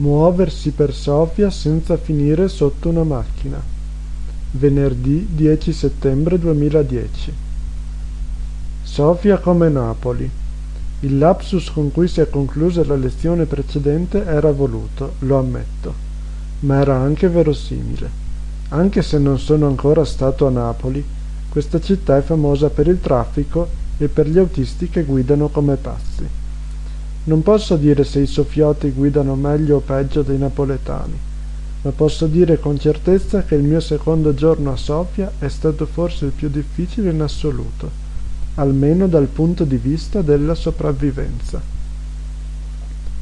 Muoversi per Sofia senza finire sotto una macchina. Venerdì 10 settembre 2010. Sofia come Napoli. Il lapsus con cui si è conclusa la lezione precedente era voluto, lo ammetto, ma era anche verosimile. Anche se non sono ancora stato a Napoli, questa città è famosa per il traffico e per gli autisti che guidano come pazzi. Non posso dire se i sofioti guidano meglio o peggio dei napoletani, ma posso dire con certezza che il mio secondo giorno a Sofia è stato forse il più difficile in assoluto, almeno dal punto di vista della sopravvivenza.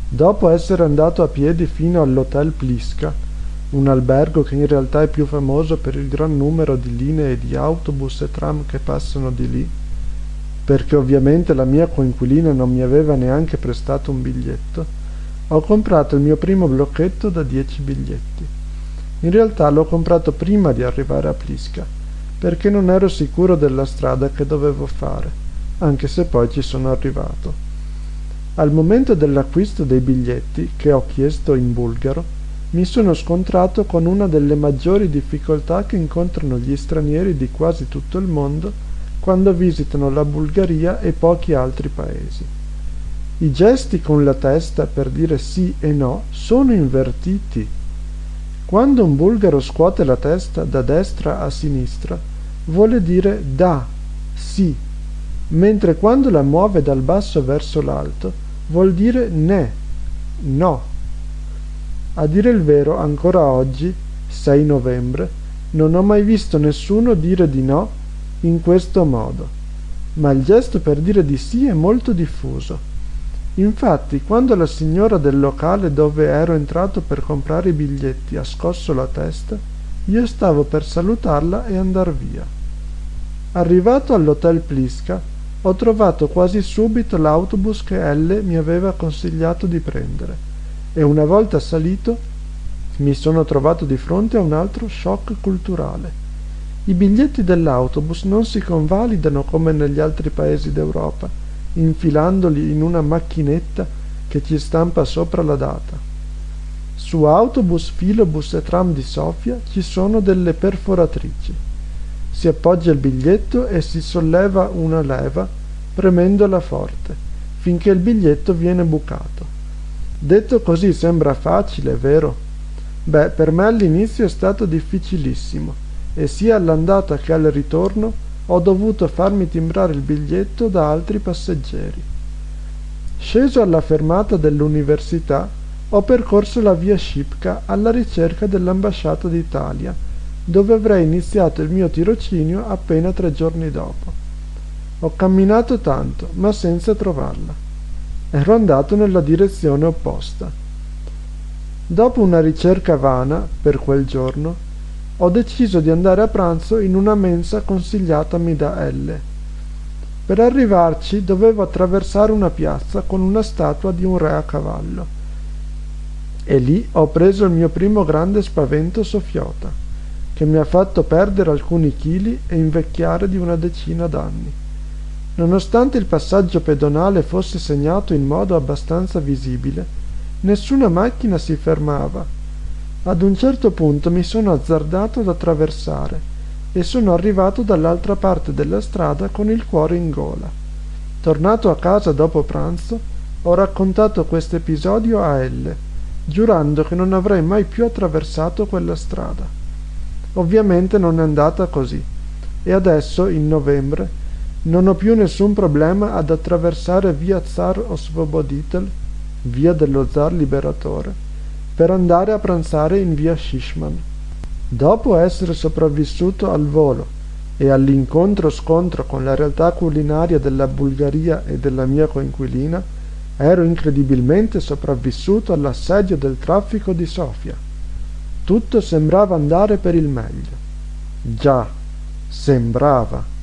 Dopo essere andato a piedi fino all'hotel Pliska, un albergo che in realtà è più famoso per il gran numero di linee di autobus e tram che passano di lì, perché ovviamente la mia coinquilina non mi aveva neanche prestato un biglietto, ho comprato il mio primo blocchetto da dieci biglietti. In realtà l'ho comprato prima di arrivare a Plisca, perché non ero sicuro della strada che dovevo fare, anche se poi ci sono arrivato. Al momento dell'acquisto dei biglietti, che ho chiesto in bulgaro, mi sono scontrato con una delle maggiori difficoltà che incontrano gli stranieri di quasi tutto il mondo quando visitano la Bulgaria e pochi altri paesi. I gesti con la testa per dire sì e no sono invertiti. Quando un bulgaro scuote la testa da destra a sinistra, vuole dire da, sì, mentre quando la muove dal basso verso l'alto, vuol dire ne, no. A dire il vero, ancora oggi, 6 novembre, non ho mai visto nessuno dire di no in questo modo, ma il gesto per dire di sì è molto diffuso. Infatti, quando la signora del locale dove ero entrato per comprare i biglietti ha scosso la testa, io stavo per salutarla e andar via. Arrivato all'hotel Pliska, ho trovato quasi subito l'autobus che Elle mi aveva consigliato di prendere e una volta salito mi sono trovato di fronte a un altro shock culturale. I biglietti dell'autobus non si convalidano come negli altri paesi d'Europa, infilandoli in una macchinetta che ci stampa sopra la data. Su autobus, filobus e tram di Sofia ci sono delle perforatrici. Si appoggia il biglietto e si solleva una leva premendola forte, finché il biglietto viene bucato. Detto così sembra facile, vero? Beh, per me all'inizio è stato difficilissimo e sia all'andata che al ritorno ho dovuto farmi timbrare il biglietto da altri passeggeri. Sceso alla fermata dell'università, ho percorso la via Scipka alla ricerca dell'ambasciata d'Italia, dove avrei iniziato il mio tirocinio appena tre giorni dopo. Ho camminato tanto, ma senza trovarla. Ero andato nella direzione opposta. Dopo una ricerca vana, per quel giorno, ho deciso di andare a pranzo in una mensa consigliatami da L. Per arrivarci dovevo attraversare una piazza con una statua di un re a cavallo. E lì ho preso il mio primo grande spavento soffiota, che mi ha fatto perdere alcuni chili e invecchiare di una decina d'anni. Nonostante il passaggio pedonale fosse segnato in modo abbastanza visibile, nessuna macchina si fermava ad un certo punto mi sono azzardato ad attraversare e sono arrivato dall'altra parte della strada con il cuore in gola. Tornato a casa dopo pranzo, ho raccontato questo episodio a Elle, giurando che non avrei mai più attraversato quella strada. Ovviamente non è andata così e adesso, in novembre, non ho più nessun problema ad attraversare via Zar Osvoboditel, via dello zar liberatore, per andare a pranzare in via Shishman. Dopo essere sopravvissuto al volo e all'incontro-scontro con la realtà culinaria della Bulgaria e della mia coinquilina, ero incredibilmente sopravvissuto all'assedio del traffico di Sofia. Tutto sembrava andare per il meglio. Già, sembrava.